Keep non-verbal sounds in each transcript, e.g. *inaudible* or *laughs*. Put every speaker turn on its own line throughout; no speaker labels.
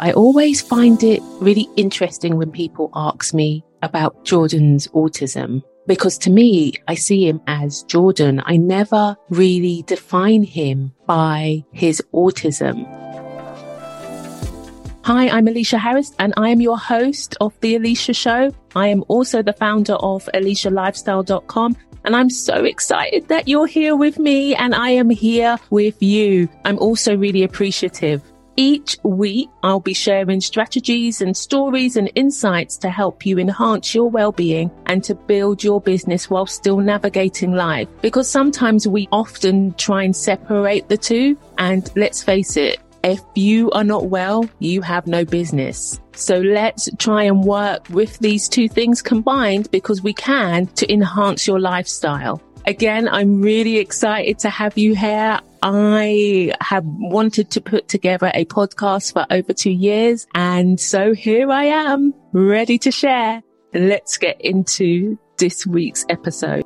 I always find it really interesting when people ask me about Jordan's autism because to me, I see him as Jordan. I never really define him by his autism. Hi, I'm Eleshia Harris and I am your host of The Eleshia Show. I am also the founder of EleshiaLifestyle.com and I'm so excited that you're here with me and I am here with you. I'm also really appreciative each week, I'll be sharing strategies and stories and insights to help you enhance your well-being and to build your business while still navigating life. Because sometimes we often try and separate the two. And let's face it, if you are not well, you have no business. So let's try and work with these two things combined because we can to enhance your lifestyle. Again, I'm really excited to have you here. I have wanted to put together a podcast for over two years. And so here I am ready to share. Let's get into this week's episode.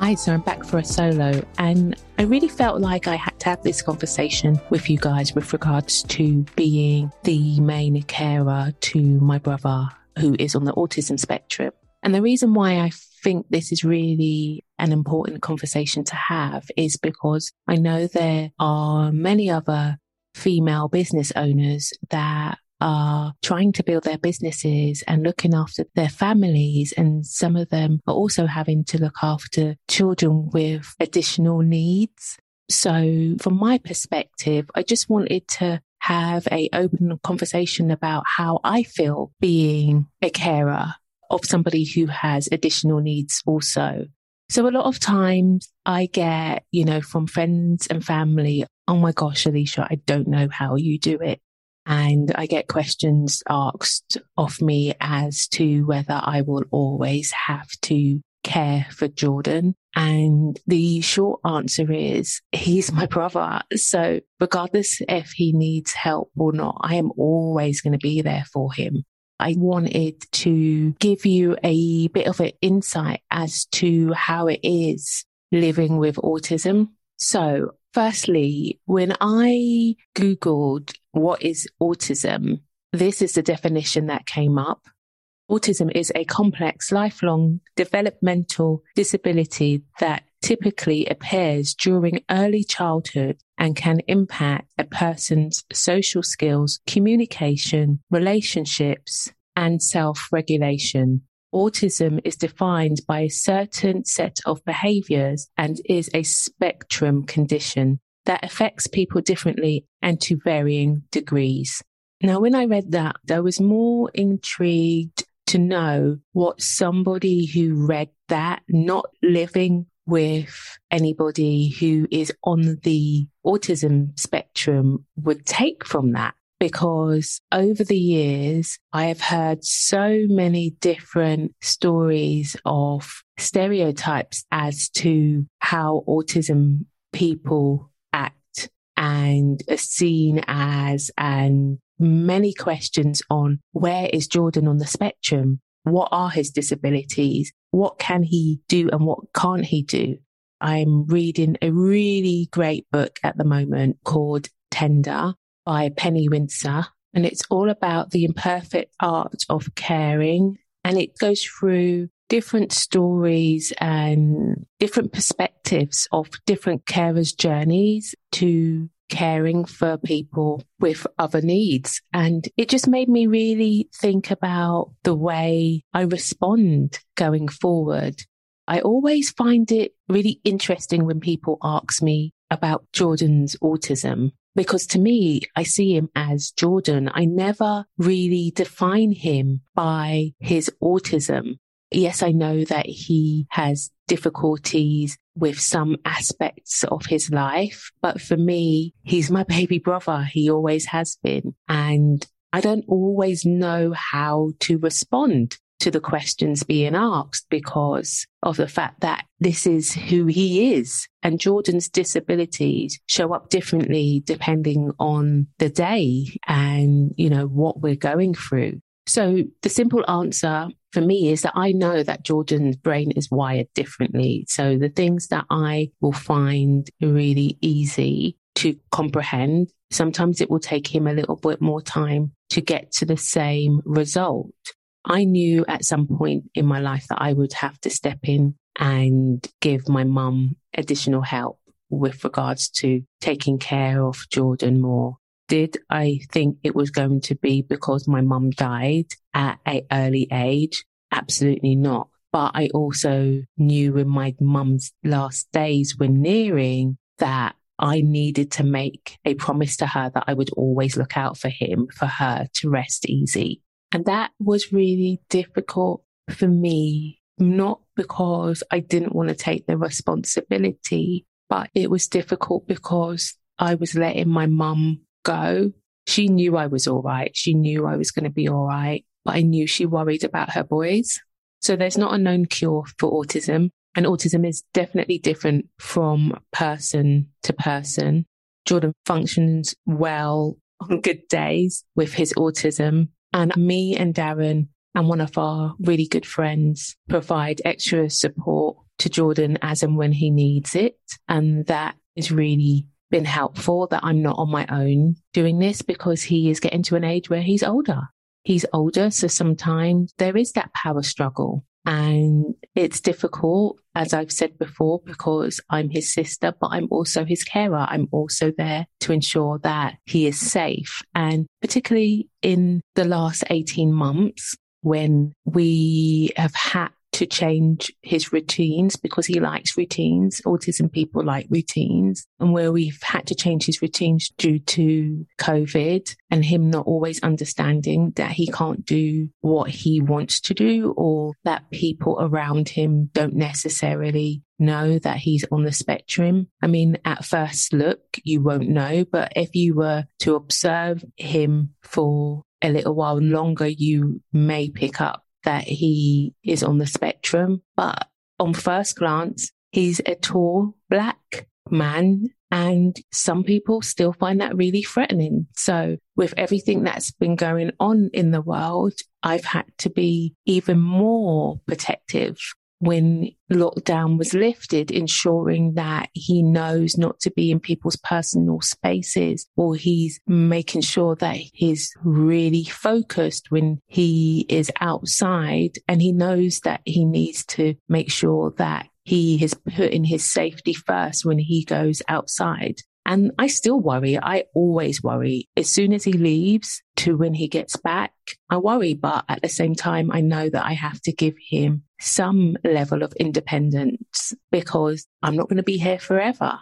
Hi, so I'm back for a solo and I really felt like I had to have this conversation with you guys with regards to being the main carer to my brother who is on the autism spectrum. And the reason why I think this is really an important conversation to have is because I know there are many other female business owners that are trying to build their businesses and looking after their families. And some of them are also having to look after children with additional needs. So from my perspective, I just wanted to have a open conversation about how I feel being a carer of somebody who has additional needs also. So a lot of times I get, you know, from friends and family, oh my gosh, Eleshia, I don't know how you do it. And I get questions asked of me as to whether I will always have to care for Jordan. And the short answer is he's my brother. So regardless if he needs help or not, I am always going to be there for him. I wanted to give you a bit of an insight as to how it is living with autism. So firstly, when I Googled what is autism, this is the definition that came up. Autism is a complex, lifelong developmental disability that typically appears during early childhood and can impact a person's social skills, communication, relationships, and self-regulation. Autism is defined by a certain set of behaviors and is a spectrum condition that affects people differently and to varying degrees. Now, when I read that, I was more intrigued to know what somebody who read that, not living with anybody who is on the autism spectrum would take from that. Because over the years, I have heard so many different stories of stereotypes as to how autism people act and are seen as, and many questions on where is Jordan on the spectrum? What are his disabilities? What can he do and what can't he do? I'm reading a really great book at the moment called Tender by Penny Wincer. And it's all about the imperfect art of caring. And it goes through different stories and different perspectives of different carers' journeys to caring for people with other needs. And it just made me really think about the way I respond going forward. I always find it really interesting when people ask me about Jordan's autism because to me, I see him as Jordan. I never really define him by his autism. Yes, I know that he has difficulties with some aspects of his life. But for me, he's my *laughs* baby brother. He always has been. And I don't always know how to respond to the questions being asked because of the fact that this is who he is. And Jordan's disabilities show up differently depending on the day and, you know, what we're going through. So the simple answer for me is that I know that Jordan's brain is wired differently. So the things that I will find really easy to comprehend. Sometimes it will take him a little bit more time to get to the same result. I knew at some point in my life that I would have to step in and give my mum additional help with regards to taking care of Jordan more. Did I think it was going to be because my mum died at an early age? Absolutely not. But I also knew when my mum's last days were nearing that I needed to make a promise to her that I would always look out for him, for her to rest easy. And that was really difficult for me, not because I didn't want to take the responsibility, but it was difficult because I was letting my mum go. She knew I was all right. She knew I was going to be all right, but I knew she worried about her boys. So there's not a known cure for autism. And autism is definitely different from person to person. Jordan functions well on good days with his autism. And me and Darren and one of our really good friends provide extra support to Jordan as and when he needs it. And that is really been helpful that I'm not on my own doing this because he is getting to an age where he's older. He's older. So sometimes there is that power struggle and it's difficult, as I've said before, because I'm his sister, but I'm also his carer. I'm also there to ensure that he is safe. And particularly in the last 18 months, when we have had to change his routines because he likes routines. Autism people like routines. And where we've had to change his routines due to COVID and him not always understanding that he can't do what he wants to do or that people around him don't necessarily know that he's on the spectrum. I mean, at first look, you won't know, but if you were to observe him for a little while longer, you may pick up that he is on the spectrum. But on first glance, he's a tall black man. And some people still find that really threatening. So with everything that's been going on in the world, I've had to be even more protective when lockdown was lifted, ensuring that he knows not to be in people's personal spaces or he's making sure that he's really focused when he is outside and he knows that he needs to make sure that he is putting his safety first when he goes outside. And I still worry. I always worry. As soon as he leaves to when he gets back, I worry. But at the same time, I know that I have to give him some level of independence because I'm not going to be here forever.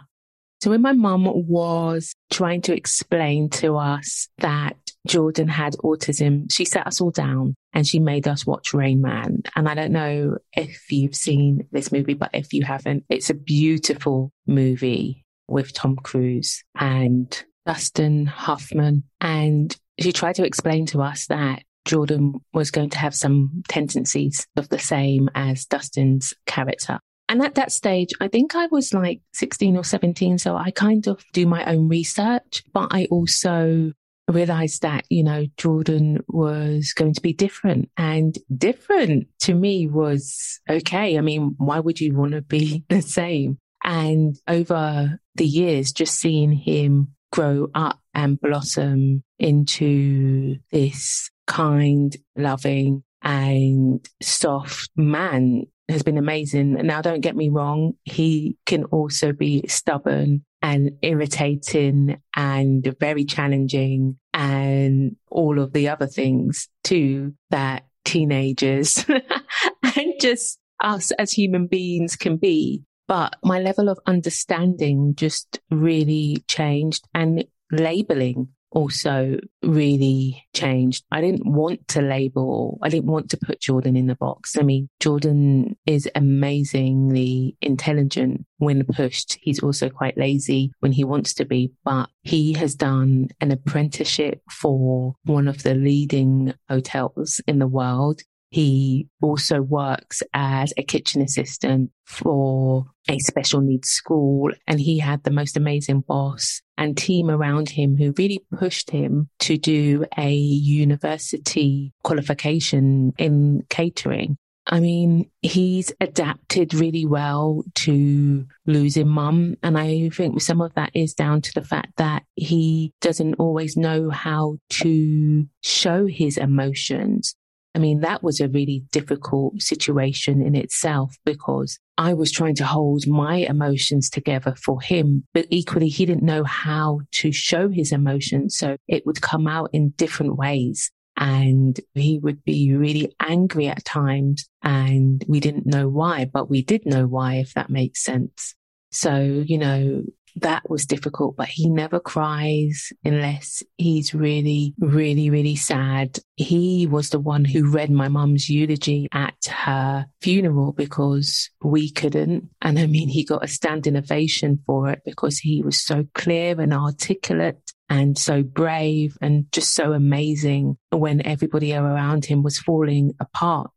So when my mum was trying to explain to us that Jordan had autism, she sat us all down and she made us watch Rain Man. And I don't know if you've seen this movie, but if you haven't, it's a beautiful movie with Tom Cruise and Dustin Hoffman. And she tried to explain to us that Jordan was going to have some tendencies of the same as Dustin's character. And at that stage, I think I was like 16 or 17. So I kind of do my own research, but I also realized that, you know, Jordan was going to be different and different to me was okay. I mean, why would you want to be *laughs* the same? And over the years, just seeing him grow up and blossom into this kind, loving and soft man has been amazing. Now, don't get me wrong. He can also be stubborn and irritating and very challenging and all of the other things too that teenagers *laughs* and just us as human beings can be. But my level of understanding just really changed and labeling also really changed. I didn't want to label, I didn't want to put Jordan in the box. I mean, Jordan is amazingly intelligent when pushed. He's also quite lazy when he wants to be, but he has done an apprenticeship for one of the leading hotels in the world. He also works as a kitchen assistant for a special needs school and he had the most amazing boss and team around him who really pushed him to do a university qualification in catering. I mean, he's adapted really well to losing mum. And I think some of that is down to the fact that he doesn't always know how to show his emotions. I mean, that was a really difficult situation in itself because I was trying to hold my emotions together for him, but equally he didn't know how to show his emotions. So it would come out in different ways and he would be really angry at times and we didn't know why, but we did know why, if that makes sense. So, you know, that was difficult, but he never cries unless he's really, really, really sad. He was the one who read my mum's eulogy at her funeral because we couldn't. And I mean, he got a standing ovation for it because he was so clear and articulate and so brave and just so amazing when everybody around him was falling apart.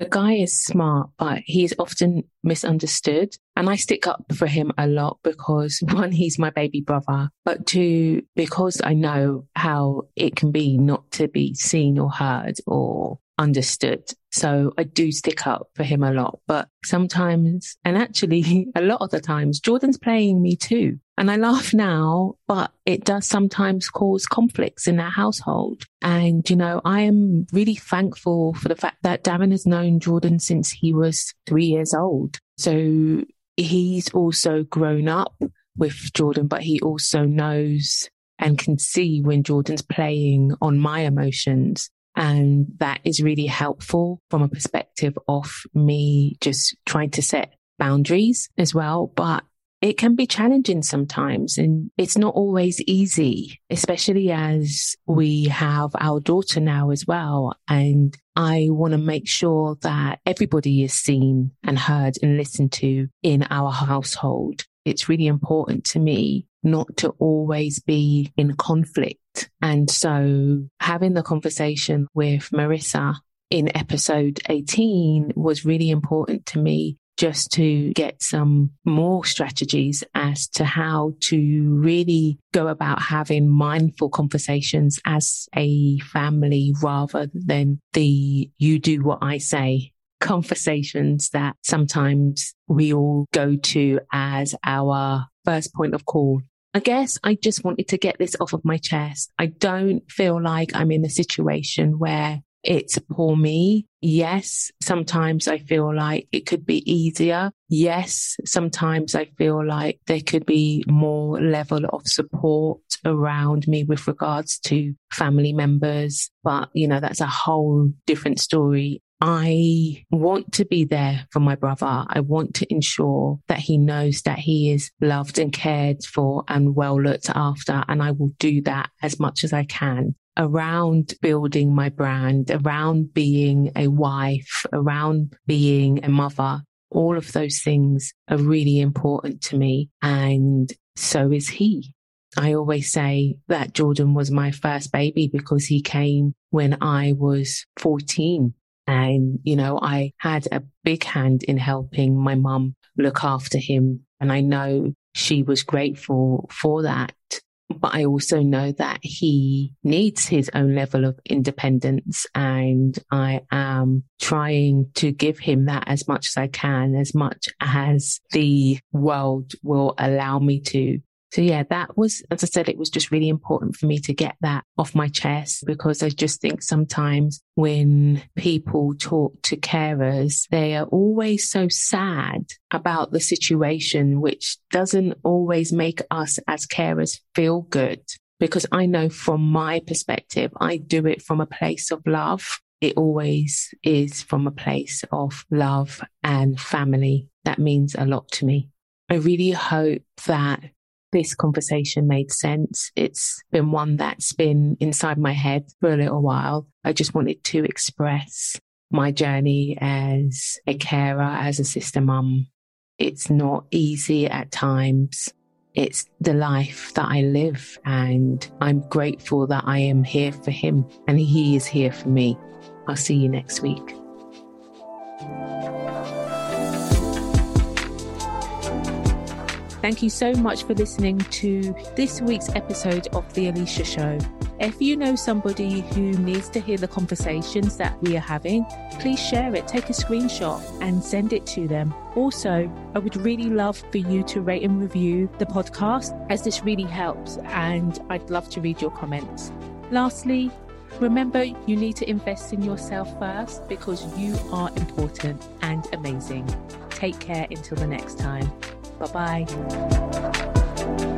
The guy is smart, but he is often misunderstood. And I stick up for him a lot because *laughs* one, he's my baby brother, but two, because I know how it can be not to be seen or heard or understood. So I do stick up for him a lot, but sometimes, and actually *laughs* a lot of the times, Jordan's playing me too. And I laugh now, but it does sometimes cause conflicts in our household. And, you know, I am really thankful for the fact that Darren has known Jordan since he was three years old. So he's also grown up with Jordan, but he also knows and can see when Jordan's playing on my emotions. And that is really helpful from a perspective of me just trying to set boundaries as well. But it can be challenging sometimes and it's not always easy, especially as we have our daughter now as well. And I want to make sure that everybody is seen and heard and listened to in our household. It's really important to me not to always be in conflict. And so having the conversation with Marissa in episode 18 was really important to me just to get some more strategies as to how to really go about having mindful conversations as a family rather than the you do what I say conversations that sometimes we all go to as our first point of call. I guess I just wanted to get this off of my chest. I don't feel like I'm in a situation where it's poor me. Yes, sometimes I feel like it could be easier. Yes, sometimes I feel like there could be more level of support around me with regards to family members. But, you know, that's a whole different story. I want to be there for my brother. I want to ensure that he knows that he is loved and cared for and well looked after. And I will do that as much as I can around building my brand, around being a wife, around being a mother. All of those things are really important to me. And so is he. I always say that Jordan was my first baby because he came when I was 14. And, you know, I had a big hand in helping my mum look after him. And I know she was grateful for that. But I also know that he needs his own level of independence and I am trying to give him that as much as I can, as much as the world will allow me to. So yeah, that was, as I said, it was just really important for me to get that off my chest because I just think sometimes when people talk to carers, they are always so sad about the situation, which doesn't always make us as carers feel good. Because I know from my perspective, I do it from a place of love. It always is from a place of love and family. That means a lot to me. I really hope that this conversation made sense. It's been one that's been inside my head for a little while. I just wanted to express my journey as a carer, as a sister mum. It's not easy at times. It's the life that I live and I'm grateful that I am here for him and he is here for me. I'll see you next week. Thank you so much for listening to this week's episode of The Eleshia Show. If you know somebody who needs to hear the conversations that we are having, please share it. Take a screenshot and send it to them. Also, I would really love for you to rate and review the podcast as this really helps, and I'd love to read your comments. Lastly, remember you need to invest in yourself first because you are important and amazing. Take care until the next time. Bye bye.